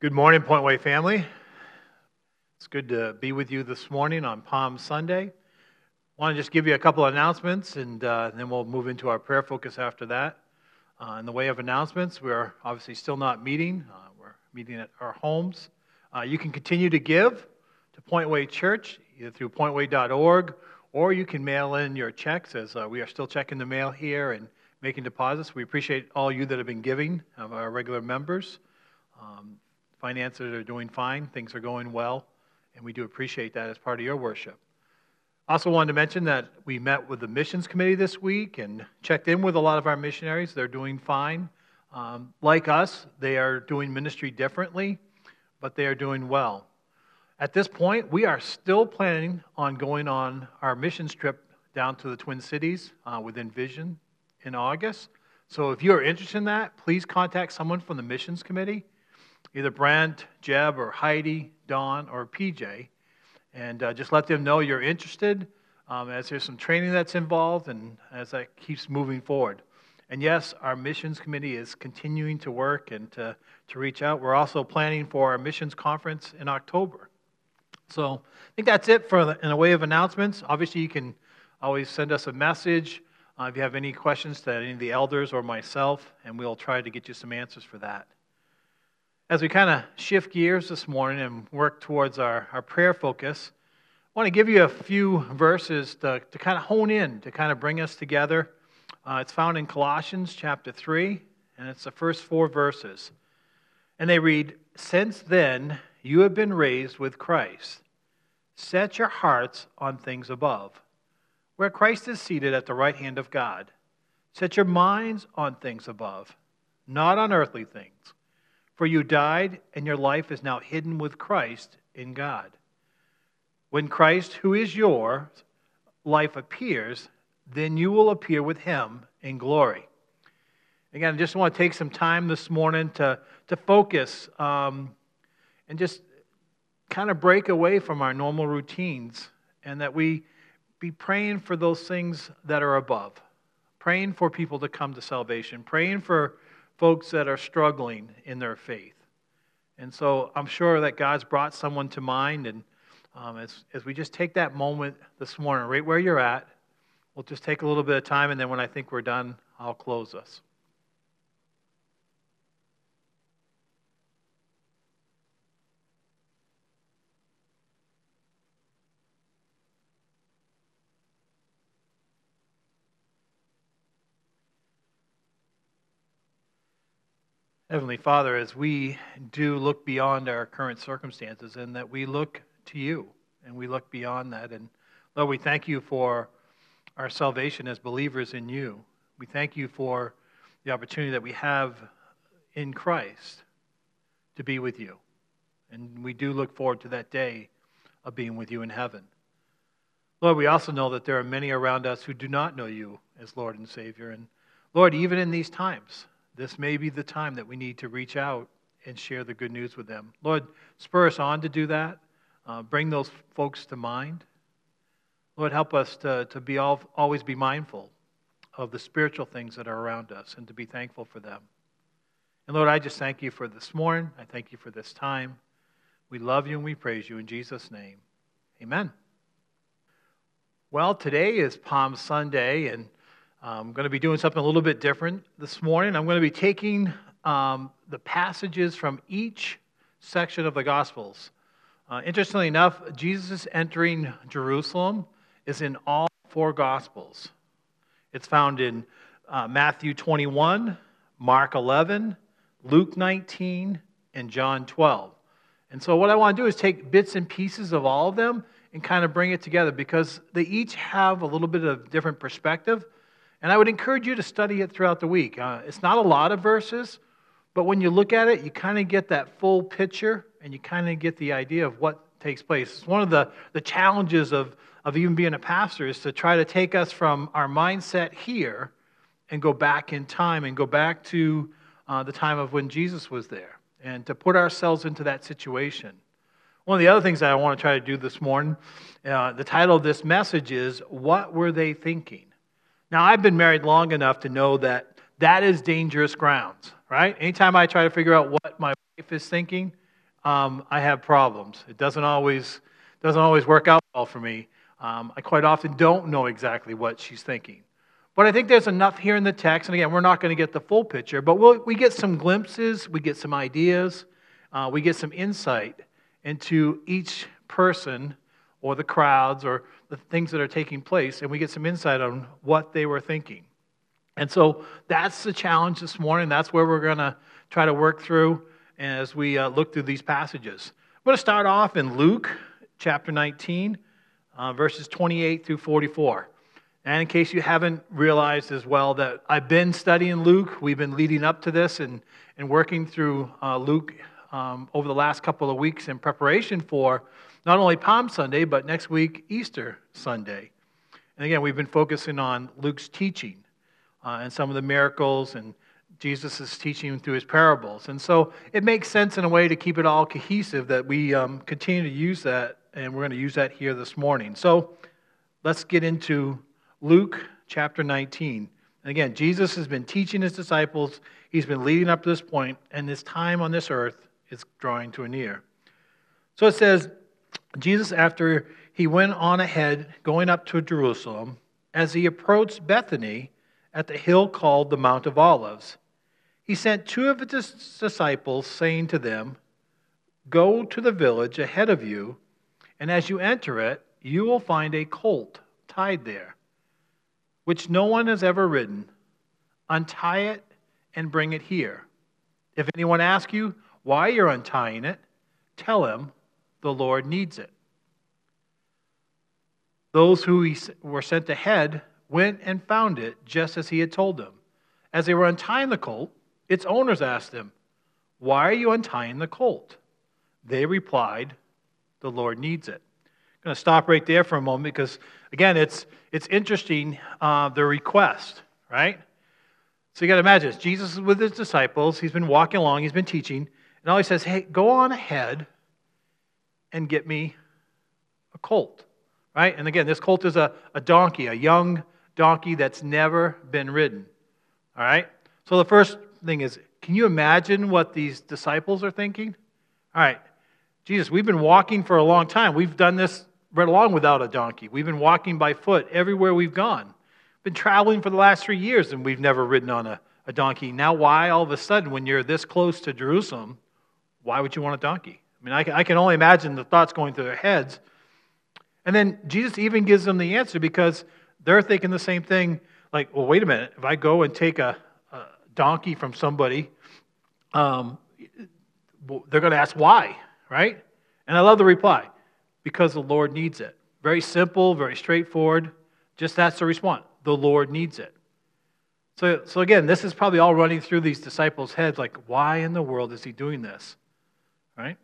Good morning, Point Way family. It's good to be with you this morning on Palm Sunday. I want to just give you a couple of announcements, and uh, then we'll move into our prayer focus after that. Uh, in the way of announcements, we're obviously still not meeting. Uh, we're meeting at our homes. Uh, you can continue to give to Point Way Church either through pointway.org or you can mail in your checks as uh, we are still checking the mail here and making deposits. We appreciate all you that have been giving of our regular members. Um, finances are doing fine, things are going well, and we do appreciate that as part of your worship. I also, wanted to mention that we met with the missions committee this week and checked in with a lot of our missionaries. They're doing fine. Um, like us, they are doing ministry differently, but they are doing well. At this point, we are still planning on going on our missions trip down to the Twin Cities uh, with Envision in August. So if you're interested in that, please contact someone from the missions committee, either Brent, Jeb, or Heidi, Don, or PJ, and uh, just let them know you're interested um, as there's some training that's involved and as that keeps moving forward. And yes, our missions committee is continuing to work and to, to reach out. We're also planning for our missions conference in October. So I think that's it for the, in a way of announcements. Obviously, you can always send us a message uh, if you have any questions to any of the elders or myself, and we'll try to get you some answers for that. As we kind of shift gears this morning and work towards our, our prayer focus, I want to give you a few verses to, to kind of hone in, to kind of bring us together. Uh, it's found in Colossians chapter 3, and it's the first four verses. And they read Since then you have been raised with Christ, set your hearts on things above where Christ is seated at the right hand of God. Set your minds on things above, not on earthly things. For you died, and your life is now hidden with Christ in God. When Christ, who is your life, appears, then you will appear with him in glory. Again, I just want to take some time this morning to, to focus um, and just kind of break away from our normal routines and that we be praying for those things that are above, praying for people to come to salvation, praying for folks that are struggling in their faith. And so I'm sure that God's brought someone to mind. And um, as, as we just take that moment this morning, right where you're at, we'll just take a little bit of time. And then when I think we're done, I'll close us. Heavenly Father, as we do look beyond our current circumstances and that we look to you and we look beyond that. And Lord, we thank you for our salvation as believers in you. We thank you for the opportunity that we have in Christ to be with you. And we do look forward to that day of being with you in heaven. Lord, we also know that there are many around us who do not know you as Lord and Savior. And Lord, even in these times, this may be the time that we need to reach out and share the good news with them. Lord, spur us on to do that. Uh, bring those folks to mind. Lord, help us to, to be all, always be mindful of the spiritual things that are around us and to be thankful for them. And Lord, I just thank you for this morning. I thank you for this time. We love you and we praise you in Jesus' name. Amen. Well, today is Palm Sunday, and I'm going to be doing something a little bit different this morning. I'm going to be taking um, the passages from each section of the Gospels. Uh, interestingly enough, Jesus entering Jerusalem is in all four Gospels. It's found in uh, Matthew 21, Mark 11, Luke 19, and John 12. And so, what I want to do is take bits and pieces of all of them and kind of bring it together because they each have a little bit of different perspective. And I would encourage you to study it throughout the week. Uh, it's not a lot of verses, but when you look at it, you kind of get that full picture and you kind of get the idea of what takes place. It's one of the, the challenges of, of even being a pastor is to try to take us from our mindset here and go back in time and go back to uh, the time of when Jesus was there and to put ourselves into that situation. One of the other things that I want to try to do this morning, uh, the title of this message is What Were They Thinking? Now, I've been married long enough to know that that is dangerous grounds, right? Anytime I try to figure out what my wife is thinking, um, I have problems. It doesn't always, doesn't always work out well for me. Um, I quite often don't know exactly what she's thinking. But I think there's enough here in the text, and again, we're not going to get the full picture, but we'll, we get some glimpses, we get some ideas, uh, we get some insight into each person or the crowds or the things that are taking place, and we get some insight on what they were thinking. And so that's the challenge this morning. That's where we're going to try to work through as we uh, look through these passages. I'm going to start off in Luke chapter 19, uh, verses 28 through 44. And in case you haven't realized as well, that I've been studying Luke. We've been leading up to this and, and working through uh, Luke um, over the last couple of weeks in preparation for not only Palm Sunday, but next week, Easter Sunday. And again, we've been focusing on Luke's teaching uh, and some of the miracles and Jesus' teaching through his parables. And so it makes sense in a way to keep it all cohesive that we um, continue to use that, and we're going to use that here this morning. So let's get into Luke chapter 19. And again, Jesus has been teaching his disciples, he's been leading up to this point, and his time on this earth is drawing to a near. So it says, Jesus, after he went on ahead, going up to Jerusalem, as he approached Bethany, at the hill called the Mount of Olives. He sent two of his disciples, saying to them, Go to the village ahead of you, and as you enter it, you will find a colt tied there, which no one has ever ridden. Untie it and bring it here. If anyone asks you why you're untying it, tell him the Lord needs it. Those who were sent ahead went and found it just as he had told them. As they were untying the colt, its owners asked them, Why are you untying the colt? They replied, The Lord needs it. I'm going to stop right there for a moment because, again, it's, it's interesting uh, the request, right? So you got to imagine this. Jesus is with his disciples. He's been walking along, he's been teaching, and all he says, Hey, go on ahead and get me a colt, right? And again, this colt is a, a donkey, a young donkey that's never been ridden. All right? So the first thing is can you imagine what these disciples are thinking? All right, Jesus, we've been walking for a long time. We've done this right along without a donkey. We've been walking by foot everywhere we've gone. Been traveling for the last three years and we've never ridden on a, a donkey. Now, why all of a sudden, when you're this close to Jerusalem, why would you want a donkey? I mean, I can, only imagine the thoughts going through their heads. And then Jesus even gives them the answer because they're thinking the same thing like, well, wait a minute. If I go and take a, a donkey from somebody, um, they're going to ask why, right? And I love the reply because the Lord needs it. Very simple, very straightforward. Just that's the response. The Lord needs it. So, so again, this is probably all running through these disciples' heads like, why in the world is he doing this? Right?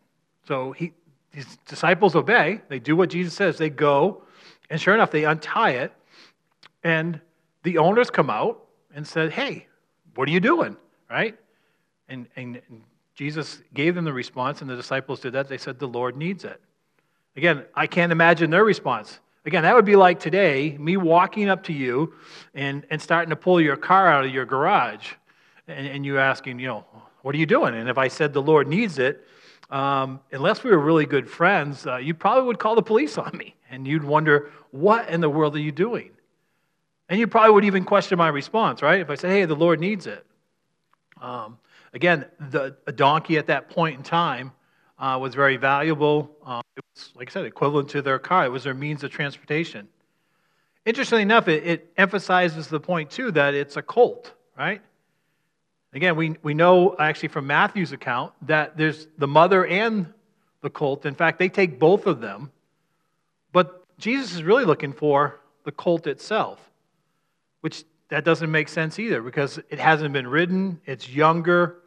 So he, these disciples obey. They do what Jesus says. They go, and sure enough, they untie it and the owners come out and said, Hey, what are you doing? Right? And, and Jesus gave them the response, and the disciples did that. They said, The Lord needs it. Again, I can't imagine their response. Again, that would be like today, me walking up to you and, and starting to pull your car out of your garage, and, and you asking, you know, what are you doing? And if I said the Lord needs it, um, unless we were really good friends, uh, you probably would call the police on me, and you'd wonder, what in the world are you doing? And you probably would even question my response, right? If I said, hey, the Lord needs it. Um, again, the, a donkey at that point in time uh, was very valuable. Um, it was, like I said, equivalent to their car, it was their means of transportation. Interestingly enough, it, it emphasizes the point, too, that it's a colt, right? Again, we, we know actually from Matthew's account that there's the mother and the colt. In fact, they take both of them. But Jesus is really looking for the colt itself which that doesn't make sense either because it hasn't been ridden, it's younger.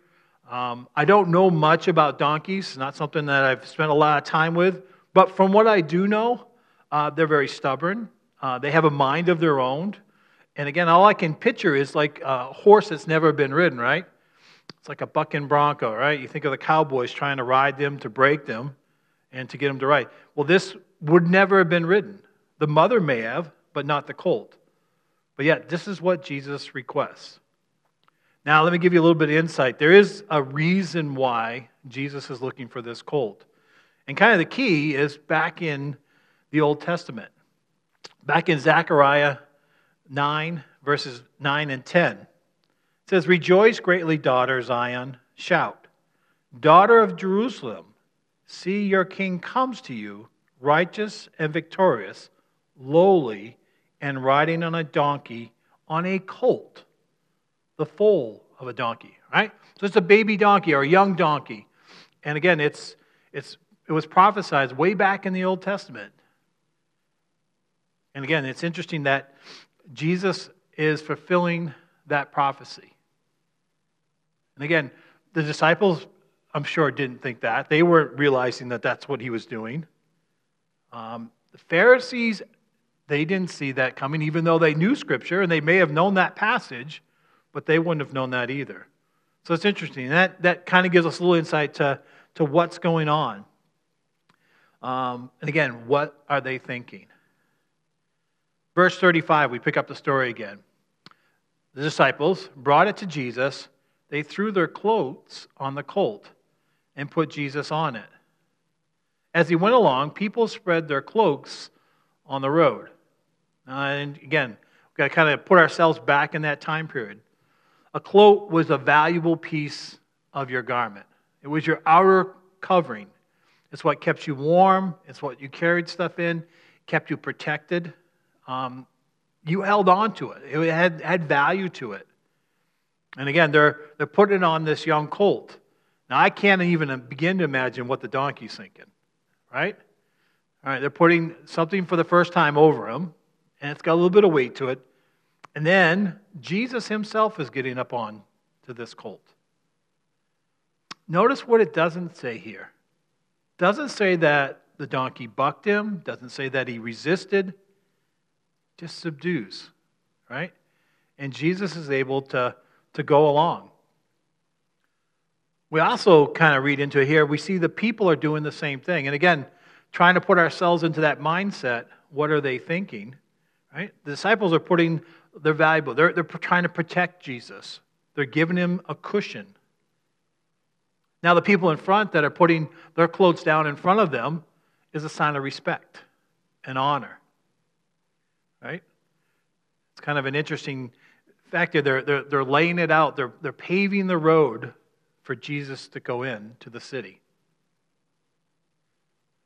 Um, I don't know much about donkeys, not something that I've spent a lot of time with, but from what I do know, uh, they're very stubborn. Uh, they have a mind of their own. And again, all I can picture is like a horse that's never been ridden, right? It's like a bucking bronco, right? You think of the cowboys trying to ride them to break them and to get them to ride. Well, this would never have been ridden. The mother may have, but not the colt. But yet, this is what Jesus requests. Now, let me give you a little bit of insight. There is a reason why Jesus is looking for this colt. And kind of the key is back in the Old Testament. Back in Zechariah 9, verses 9 and 10. It says, Rejoice greatly, daughter Zion, shout. Daughter of Jerusalem, see your king comes to you, righteous and victorious, lowly, and riding on a donkey, on a colt the foal of a donkey, right? So it's a baby donkey or a young donkey. And again, it's, it's, it was prophesied way back in the Old Testament. And again, it's interesting that Jesus is fulfilling that prophecy. And again, the disciples, I'm sure, didn't think that. They weren't realizing that that's what he was doing. Um, the Pharisees, they didn't see that coming, even though they knew Scripture and they may have known that passage but they wouldn't have known that either. So it's interesting. That, that kind of gives us a little insight to, to what's going on. Um, and again, what are they thinking? Verse 35, we pick up the story again. The disciples brought it to Jesus. They threw their clothes on the colt and put Jesus on it. As he went along, people spread their cloaks on the road. And again, we've got to kind of put ourselves back in that time period. A cloak was a valuable piece of your garment, it was your outer covering. It's what kept you warm, it's what you carried stuff in, kept you protected. Um, you held on to it, it had, had value to it. And again, they're, they're putting it on this young colt. Now, I can't even begin to imagine what the donkey's thinking, right? All right, they're putting something for the first time over him, and it's got a little bit of weight to it. And then Jesus himself is getting up on to this colt. Notice what it doesn't say here. Doesn't say that the donkey bucked him, doesn't say that he resisted, just subdues, right? And Jesus is able to, to go along. We also kind of read into it here, we see the people are doing the same thing. And again, trying to put ourselves into that mindset, what are they thinking? Right? The disciples are putting they're valuable. They're, they're trying to protect Jesus, they're giving him a cushion. Now, the people in front that are putting their clothes down in front of them is a sign of respect and honor. It's kind of an interesting fact here. They're, they're, they're laying it out, they're, they're paving the road for Jesus to go in to the city.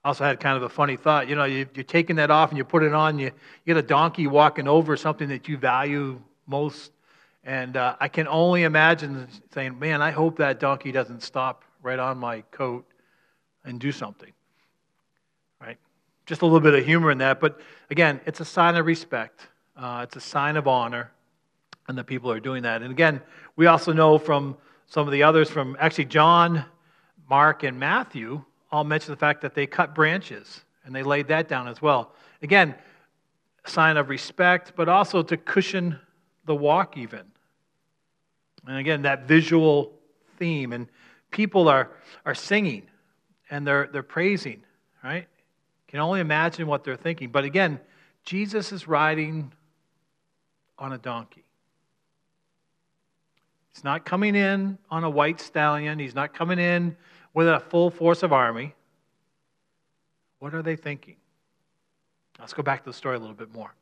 I also had kind of a funny thought. You know, you, are taking that off and you put it on, you, you get a donkey walking over something that you value most. And uh, I can only imagine saying, man, I hope that donkey doesn't stop right on my coat and do something. Right? Just a little bit of humor in that. But again, it's a sign of respect, uh, it's a sign of honor, and the people are doing that. And again, we also know from some of the others, from actually John, Mark, and Matthew, all mention the fact that they cut branches and they laid that down as well. Again, a sign of respect, but also to cushion the walk, even. And again, that visual theme. And people are, are singing and they're, they're praising, right? Can only imagine what they're thinking. But again, Jesus is riding on a donkey. He's not coming in on a white stallion. He's not coming in with a full force of army. What are they thinking? Let's go back to the story a little bit more.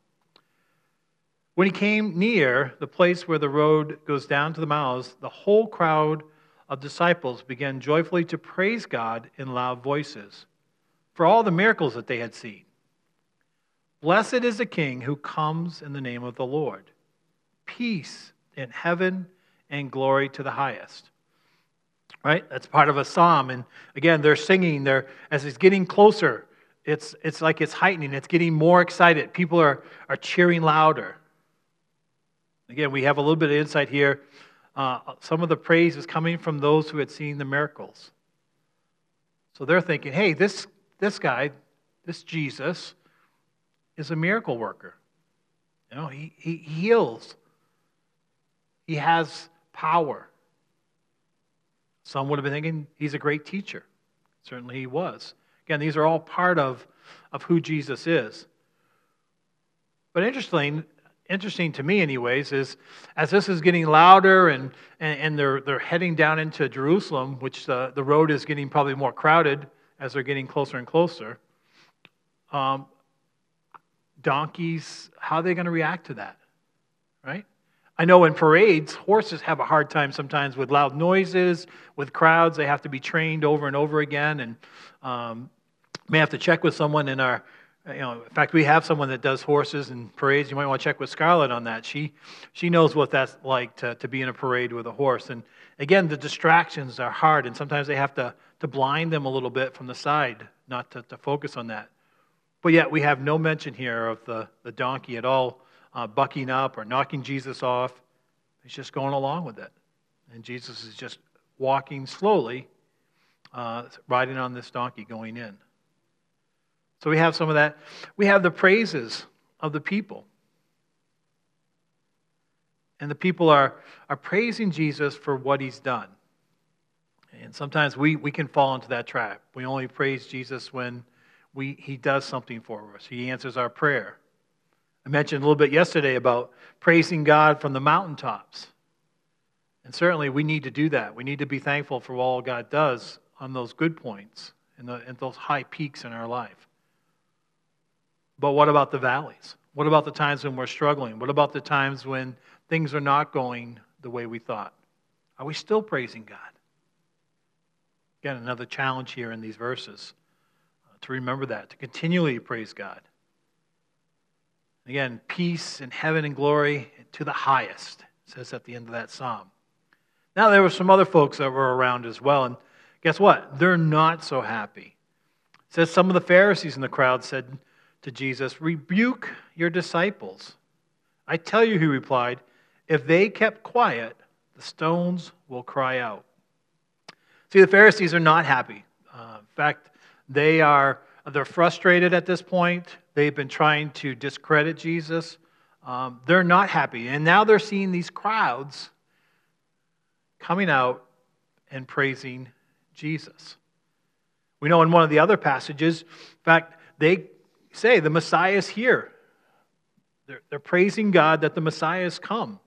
When he came near the place where the road goes down to the mouths, the whole crowd of disciples began joyfully to praise God in loud voices for all the miracles that they had seen. Blessed is the King who comes in the name of the Lord. Peace in heaven and glory to the highest right? That's part of a psalm. And again, they're singing, they're, as it's getting closer, it's, it's like it's heightening, it's getting more excited. People are, are cheering louder. Again, we have a little bit of insight here. Uh, some of the praise is coming from those who had seen the miracles. So they're thinking, hey, this, this guy, this Jesus, is a miracle worker. You know, he, he heals, he has power. Some would have been thinking he's a great teacher. Certainly he was. Again, these are all part of, of who Jesus is. But interesting, interesting to me, anyways, is as this is getting louder and, and, and they're, they're heading down into Jerusalem, which the, the road is getting probably more crowded as they're getting closer and closer. Um, donkeys, how are they going to react to that? Right? I know in parades, horses have a hard time sometimes with loud noises, with crowds. They have to be trained over and over again, and um, may have to check with someone in our you know, in fact, we have someone that does horses and parades. You might want to check with Scarlett on that. She, she knows what that's like to, to be in a parade with a horse. And again, the distractions are hard, and sometimes they have to, to blind them a little bit from the side, not to, to focus on that. But yet, we have no mention here of the, the donkey at all uh, bucking up or knocking Jesus off. He's just going along with it. And Jesus is just walking slowly, uh, riding on this donkey going in. So we have some of that. We have the praises of the people. And the people are, are praising Jesus for what he's done. And sometimes we, we can fall into that trap. We only praise Jesus when we, he does something for us, he answers our prayer. I mentioned a little bit yesterday about praising God from the mountaintops. And certainly we need to do that. We need to be thankful for all God does on those good points and, and those high peaks in our life. But what about the valleys? What about the times when we're struggling? What about the times when things are not going the way we thought? Are we still praising God? Again, another challenge here in these verses to remember that, to continually praise God. Again, peace and heaven and glory to the highest, says at the end of that psalm. Now, there were some other folks that were around as well, and guess what? They're not so happy. It says some of the Pharisees in the crowd said, to Jesus, Rebuke your disciples. I tell you, he replied, if they kept quiet, the stones will cry out. See, the Pharisees are not happy. Uh, in fact, they are they're frustrated at this point. They've been trying to discredit Jesus. Um, they're not happy. And now they're seeing these crowds coming out and praising Jesus. We know in one of the other passages, in fact, they say the Messiah is here. They're, they're praising God that the Messiah has come.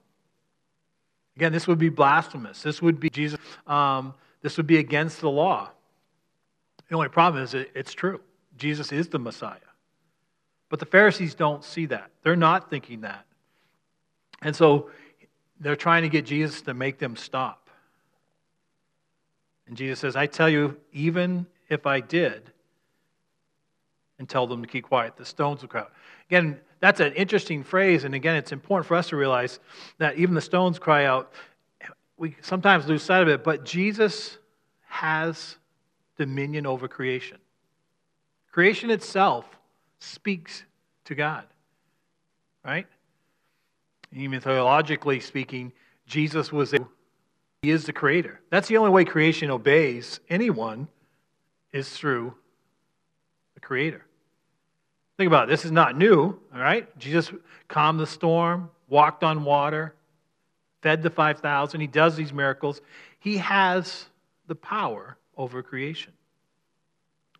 Again, this would be blasphemous. This would be Jesus. Um, this would be against the law. The only problem is it, it's true. Jesus is the Messiah. But the Pharisees don't see that. They're not thinking that. And so they're trying to get Jesus to make them stop. And Jesus says, I tell you, even if I did, and tell them to keep quiet. The stones will cry out. Again, that's an interesting phrase, and again, it's important for us to realize that even the stones cry out. We sometimes lose sight of it, but Jesus has dominion over creation. Creation itself speaks to God, right? Even theologically speaking, Jesus was a, he is the creator. That's the only way creation obeys anyone is through the Creator. Think about it. This is not new, all right? Jesus calmed the storm, walked on water, fed the 5,000. He does these miracles. He has the power over creation.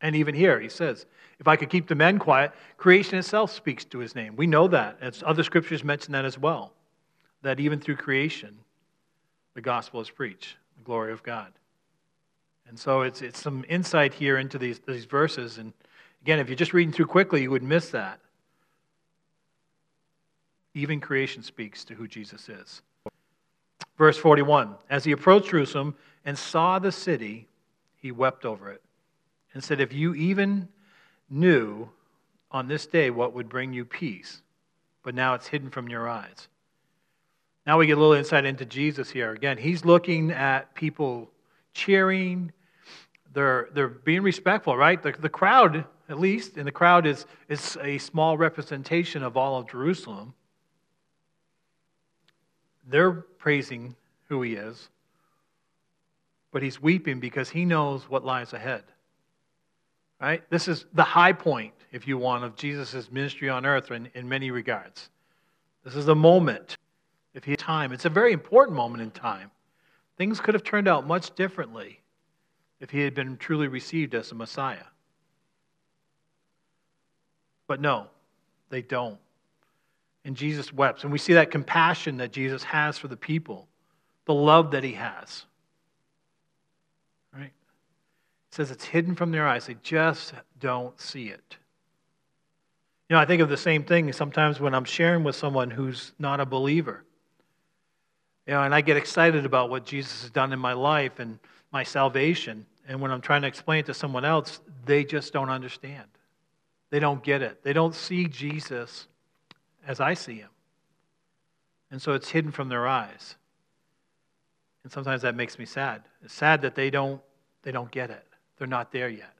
And even here, he says, if I could keep the men quiet, creation itself speaks to his name. We know that. As other scriptures mention that as well. That even through creation, the gospel is preached, the glory of God. And so it's, it's some insight here into these, these verses. And Again, if you're just reading through quickly, you would miss that. Even creation speaks to who Jesus is. Verse 41 As he approached Jerusalem and saw the city, he wept over it and said, If you even knew on this day what would bring you peace, but now it's hidden from your eyes. Now we get a little insight into Jesus here. Again, he's looking at people cheering, they're, they're being respectful, right? The, the crowd at least, and the crowd is, is a small representation of all of Jerusalem. They're praising who he is, but he's weeping because he knows what lies ahead. Right? This is the high point, if you want, of Jesus' ministry on earth in, in many regards. This is a moment, if he had time. It's a very important moment in time. Things could have turned out much differently if he had been truly received as a Messiah. But no, they don't. And Jesus wept. And we see that compassion that Jesus has for the people, the love that he has. Right? It says it's hidden from their eyes. They just don't see it. You know, I think of the same thing sometimes when I'm sharing with someone who's not a believer. You know, and I get excited about what Jesus has done in my life and my salvation. And when I'm trying to explain it to someone else, they just don't understand. They don't get it. They don't see Jesus as I see him. And so it's hidden from their eyes. And sometimes that makes me sad. It's sad that they don't, they don't get it. They're not there yet.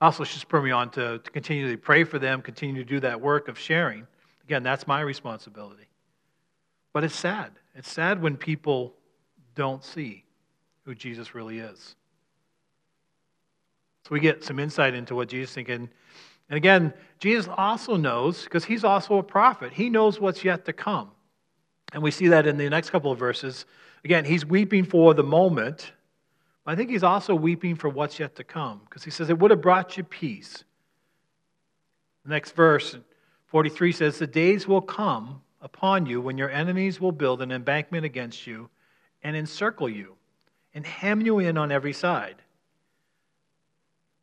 Also, should spur me on to, continue to continually pray for them, continue to do that work of sharing. Again, that's my responsibility. But it's sad. It's sad when people don't see who Jesus really is. So we get some insight into what Jesus thinking. And again, Jesus also knows, because he's also a prophet, he knows what's yet to come. And we see that in the next couple of verses. Again, he's weeping for the moment, I think he's also weeping for what's yet to come, because he says, It would have brought you peace. The next verse, 43 says, The days will come upon you when your enemies will build an embankment against you and encircle you and hem you in on every side.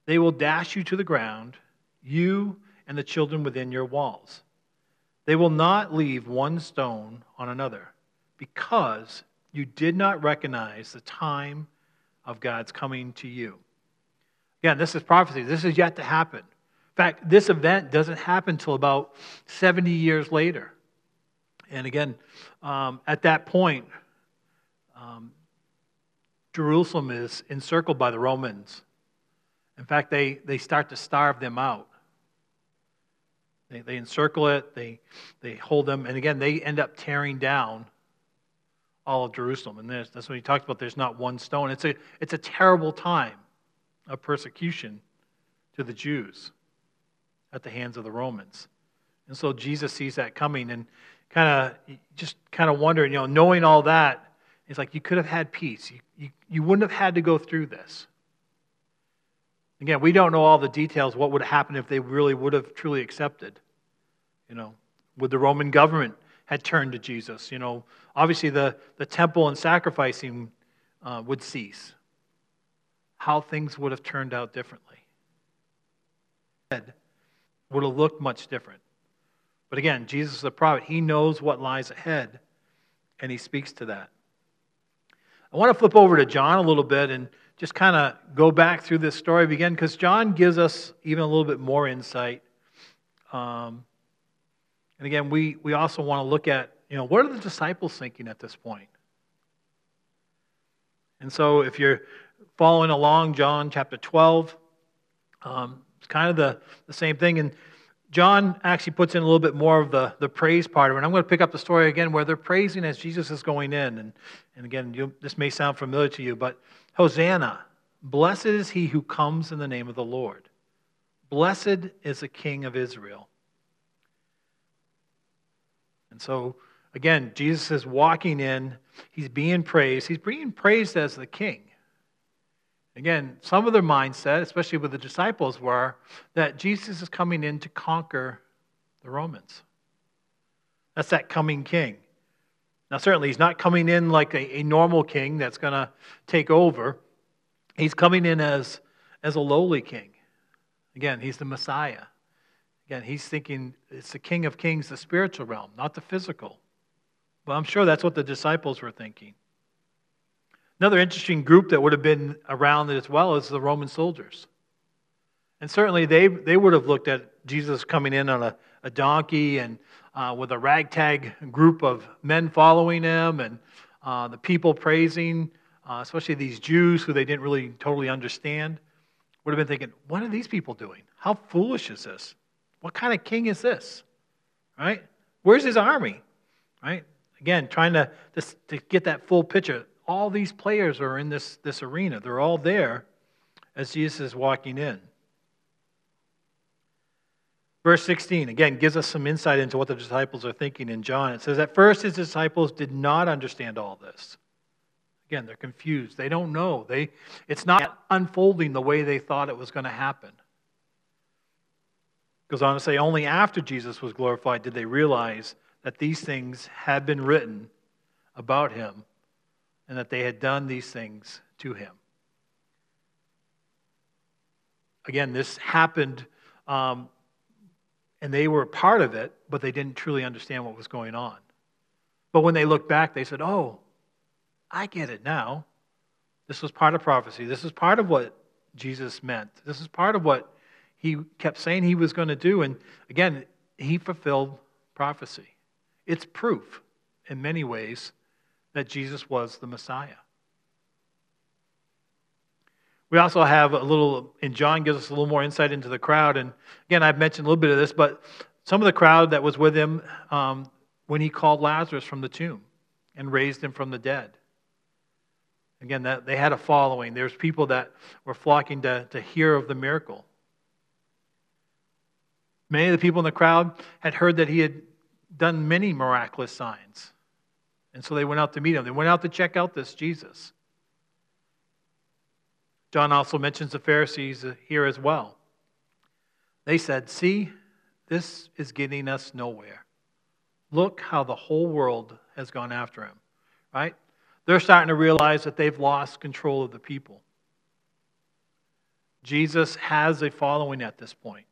They will dash you to the ground, you and the children within your walls. They will not leave one stone on another, because you did not recognize the time of God's coming to you. Again, this is prophecy. This is yet to happen. In fact, this event doesn't happen until about 70 years later. And again, um, at that point, um, Jerusalem is encircled by the Romans. In fact, they, they start to starve them out. They, they encircle it, they, they hold them, and again, they end up tearing down all of Jerusalem. And this that's what he talks about. There's not one stone. It's a, it's a terrible time of persecution to the Jews at the hands of the Romans. And so Jesus sees that coming and kind of just kind of wondering, you know, knowing all that, it's like you could have had peace. You, you, you wouldn't have had to go through this. Again, we don't know all the details what would happen if they really would have truly accepted. You know, would the Roman government had turned to Jesus? You know, obviously the, the temple and sacrificing uh, would cease. How things would have turned out differently. Would have looked much different. But again, Jesus is a prophet. He knows what lies ahead, and he speaks to that. I want to flip over to John a little bit and just kind of go back through this story again because John gives us even a little bit more insight. Um, and again, we, we also want to look at, you know, what are the disciples thinking at this point? And so if you're following along, John chapter 12, um, it's kind of the, the same thing. And John actually puts in a little bit more of the, the praise part of it. I'm going to pick up the story again where they're praising as Jesus is going in. And, and again, this may sound familiar to you, but Hosanna, blessed is he who comes in the name of the Lord. Blessed is the King of Israel. And so, again, Jesus is walking in, he's being praised. He's being praised as the King. Again, some of their mindset, especially with the disciples, were that Jesus is coming in to conquer the Romans. That's that coming king. Now, certainly, he's not coming in like a, a normal king that's going to take over. He's coming in as, as a lowly king. Again, he's the Messiah. Again, he's thinking it's the king of kings, the spiritual realm, not the physical. But I'm sure that's what the disciples were thinking. Another interesting group that would have been around as well is the Roman soldiers. And certainly they, they would have looked at Jesus coming in on a, a donkey and uh, with a ragtag group of men following him and uh, the people praising, uh, especially these Jews who they didn't really totally understand, would have been thinking, what are these people doing? How foolish is this? What kind of king is this? Right? Where's his army? Right? Again, trying to, to, to get that full picture all these players are in this, this arena. They're all there as Jesus is walking in. Verse 16, again, gives us some insight into what the disciples are thinking in John. It says, At first, his disciples did not understand all this. Again, they're confused. They don't know. They, it's not unfolding the way they thought it was going to happen. goes on to say, only after Jesus was glorified did they realize that these things had been written about him and that they had done these things to him. Again, this happened um, and they were part of it, but they didn't truly understand what was going on. But when they looked back, they said, Oh, I get it now. This was part of prophecy. This is part of what Jesus meant. This is part of what he kept saying he was going to do. And again, he fulfilled prophecy. It's proof in many ways that Jesus was the Messiah. We also have a little, and John gives us a little more insight into the crowd. And again, I've mentioned a little bit of this, but some of the crowd that was with him um, when he called Lazarus from the tomb and raised him from the dead. Again, that, they had a following. There's people that were flocking to, to hear of the miracle. Many of the people in the crowd had heard that he had done many miraculous signs. And so they went out to meet him. They went out to check out this Jesus. John also mentions the Pharisees here as well. They said, See, this is getting us nowhere. Look how the whole world has gone after him, right? They're starting to realize that they've lost control of the people. Jesus has a following at this point.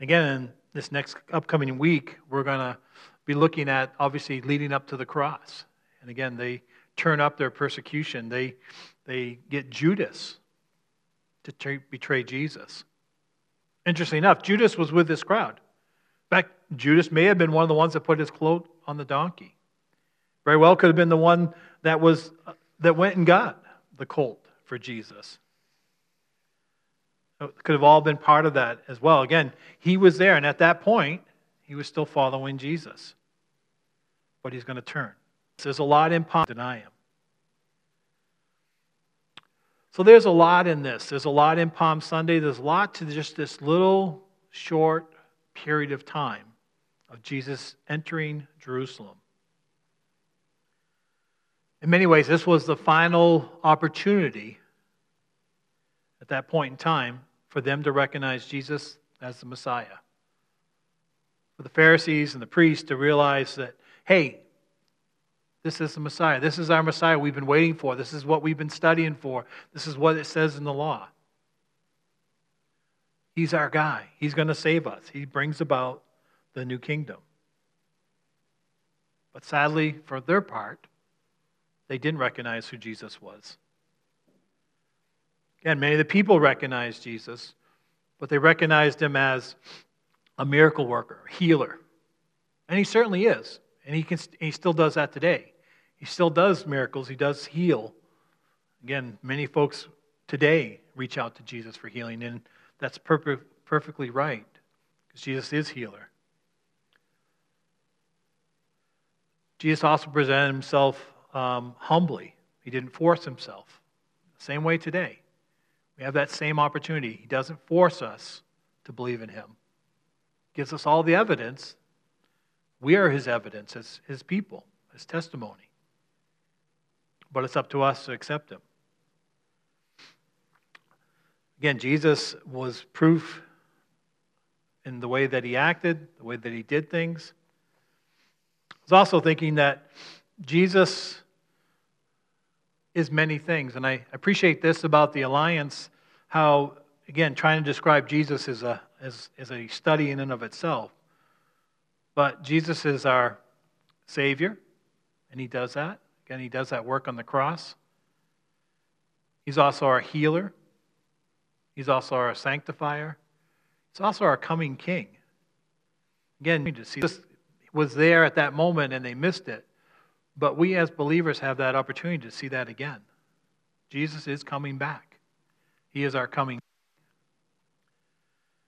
Again, this next upcoming week, we're going to be looking at obviously leading up to the cross. And again, they turn up their persecution. They they get Judas to betray Jesus. Interesting enough, Judas was with this crowd. In fact, Judas may have been one of the ones that put his cloak on the donkey. Very well could have been the one that was uh, that went and got the colt for Jesus. Could have all been part of that as well. Again, he was there, and at that point, he was still following Jesus. But he's going to turn. There's a lot in Palm deny. So there's a lot in this. There's a lot in Palm Sunday. There's a lot to just this little short period of time of Jesus entering Jerusalem. In many ways, this was the final opportunity at that point in time for them to recognize Jesus as the Messiah. For the Pharisees and the priests to realize that, hey, this is the Messiah. This is our Messiah we've been waiting for. This is what we've been studying for. This is what it says in the law. He's our guy. He's going to save us. He brings about the new kingdom. But sadly, for their part, they didn't recognize who Jesus was. Again, many of the people recognized Jesus, but they recognized him as a miracle worker, healer. And he certainly is. And he, can, he still does that today. He still does miracles, he does heal. Again, many folks today reach out to Jesus for healing, and that's perfect, perfectly right because Jesus is healer. Jesus also presented himself um, humbly, he didn't force himself. Same way today. We have that same opportunity. He doesn't force us to believe in him. Gives us all the evidence we are his evidence as his people, his testimony. But it's up to us to accept him. Again, Jesus was proof in the way that he acted, the way that he did things. I was also thinking that Jesus is many things. And I appreciate this about the alliance, how, again, trying to describe Jesus is a, is, is a study in and of itself. But Jesus is our Savior, and He does that. Again, He does that work on the cross. He's also our healer, He's also our sanctifier, He's also our coming King. Again, Jesus was there at that moment and they missed it. But we as believers have that opportunity to see that again. Jesus is coming back. He is our coming.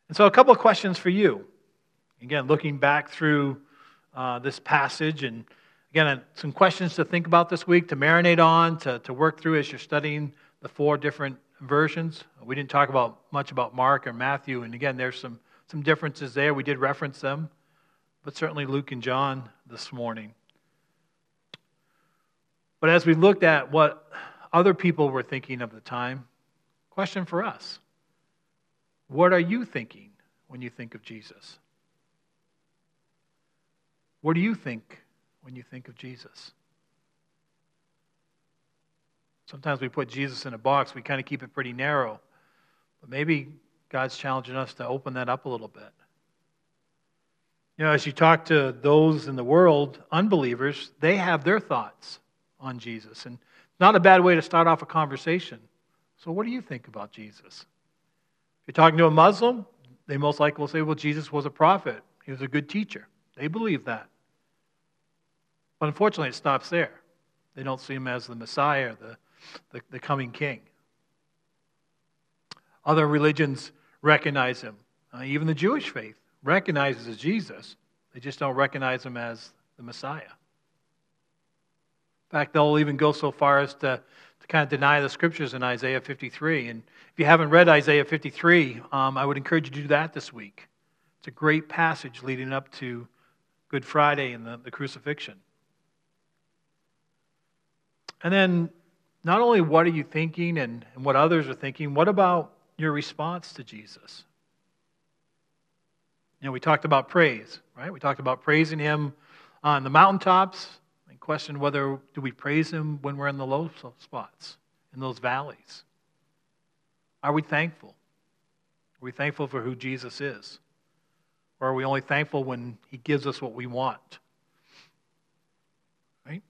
And so, a couple of questions for you. Again, looking back through uh, this passage, and again, uh, some questions to think about this week, to marinate on, to, to work through as you're studying the four different versions. We didn't talk about much about Mark or Matthew, and again, there's some, some differences there. We did reference them, but certainly Luke and John this morning. But as we looked at what other people were thinking of the time, question for us What are you thinking when you think of Jesus? What do you think when you think of Jesus? Sometimes we put Jesus in a box, we kind of keep it pretty narrow. But maybe God's challenging us to open that up a little bit. You know, as you talk to those in the world, unbelievers, they have their thoughts on Jesus. And not a bad way to start off a conversation. So, what do you think about Jesus? If you're talking to a Muslim, they most likely will say, well, Jesus was a prophet, he was a good teacher. They believe that. But unfortunately, it stops there. They don't see him as the Messiah, the, the, the coming king. Other religions recognize him. Uh, even the Jewish faith recognizes Jesus. They just don't recognize him as the Messiah. Fact, they'll even go so far as to, to kind of deny the scriptures in Isaiah 53. And if you haven't read Isaiah 53, um, I would encourage you to do that this week. It's a great passage leading up to Good Friday and the, the crucifixion. And then, not only what are you thinking and, and what others are thinking, what about your response to Jesus? You know, we talked about praise, right? We talked about praising Him on the mountaintops question whether do we praise him when we're in the low spots, in those valleys? Are we thankful? Are we thankful for who Jesus is? Or are we only thankful when he gives us what we want? Right?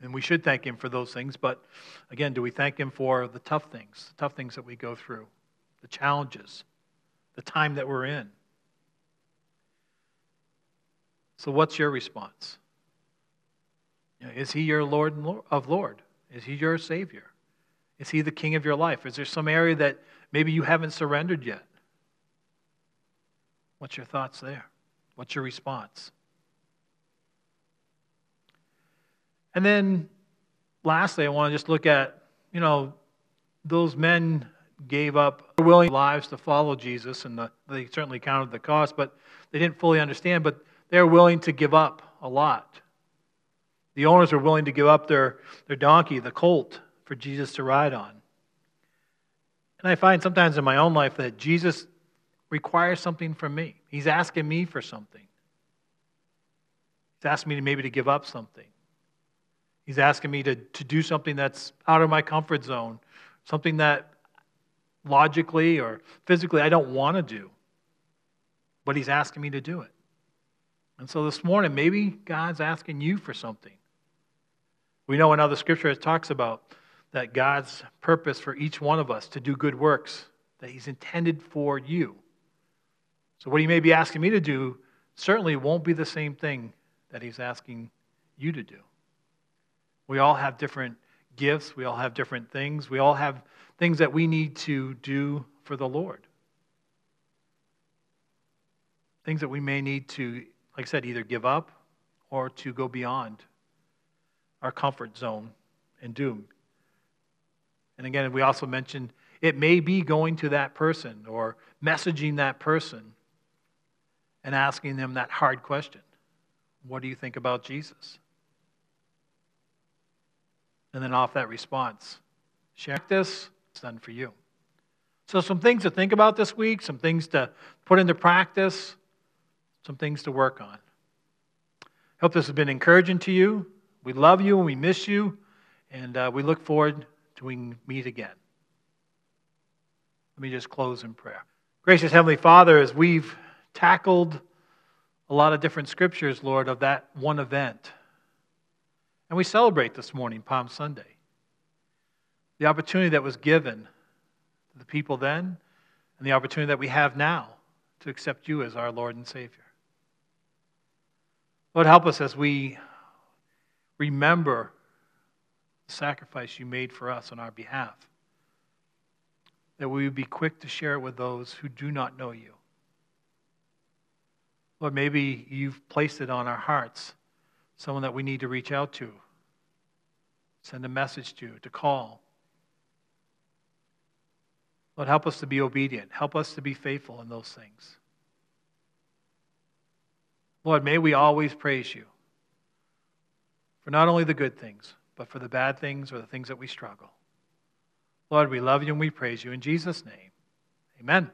And we should thank him for those things, but again, do we thank him for the tough things, the tough things that we go through, the challenges, the time that we're in? So, what's your response? Is he your Lord of Lord? Is he your Savior? Is he the King of your life? Is there some area that maybe you haven't surrendered yet? What's your thoughts there? What's your response? And then lastly, I want to just look at, you know, those men gave up their willing lives to follow Jesus, and the, they certainly counted the cost, but they didn't fully understand, but they're willing to give up a lot. The owners were willing to give up their, their donkey, the colt, for Jesus to ride on. And I find sometimes in my own life that Jesus requires something from me. He's asking me for something. He's asking me to maybe to give up something. He's asking me to, to do something that's out of my comfort zone, something that logically or physically I don't want to do. But he's asking me to do it. And so this morning, maybe God's asking you for something. We know in other scripture it talks about that God's purpose for each one of us to do good works, that He's intended for you. So, what He may be asking me to do certainly won't be the same thing that He's asking you to do. We all have different gifts, we all have different things, we all have things that we need to do for the Lord. Things that we may need to, like I said, either give up or to go beyond our comfort zone and doom. And again, we also mentioned it may be going to that person or messaging that person and asking them that hard question What do you think about Jesus? And then off that response, share this, it's done for you. So, some things to think about this week, some things to put into practice, some things to work on. Hope this has been encouraging to you. We love you and we miss you, and uh, we look forward to we meet again. Let me just close in prayer. Gracious Heavenly Father, as we've tackled a lot of different scriptures, Lord, of that one event, and we celebrate this morning, Palm Sunday, the opportunity that was given to the people then, and the opportunity that we have now to accept you as our Lord and Savior. Lord, help us as we remember the sacrifice you made for us on our behalf. That we would be quick to share it with those who do not know you. Lord, maybe you've placed it on our hearts, someone that we need to reach out to, send a message to, to call. Lord, help us to be obedient. Help us to be faithful in those things. Lord, may we always praise you for not only the good things, but for the bad things or the things that we struggle. Lord, we love you and we praise you in Jesus' name. Amen.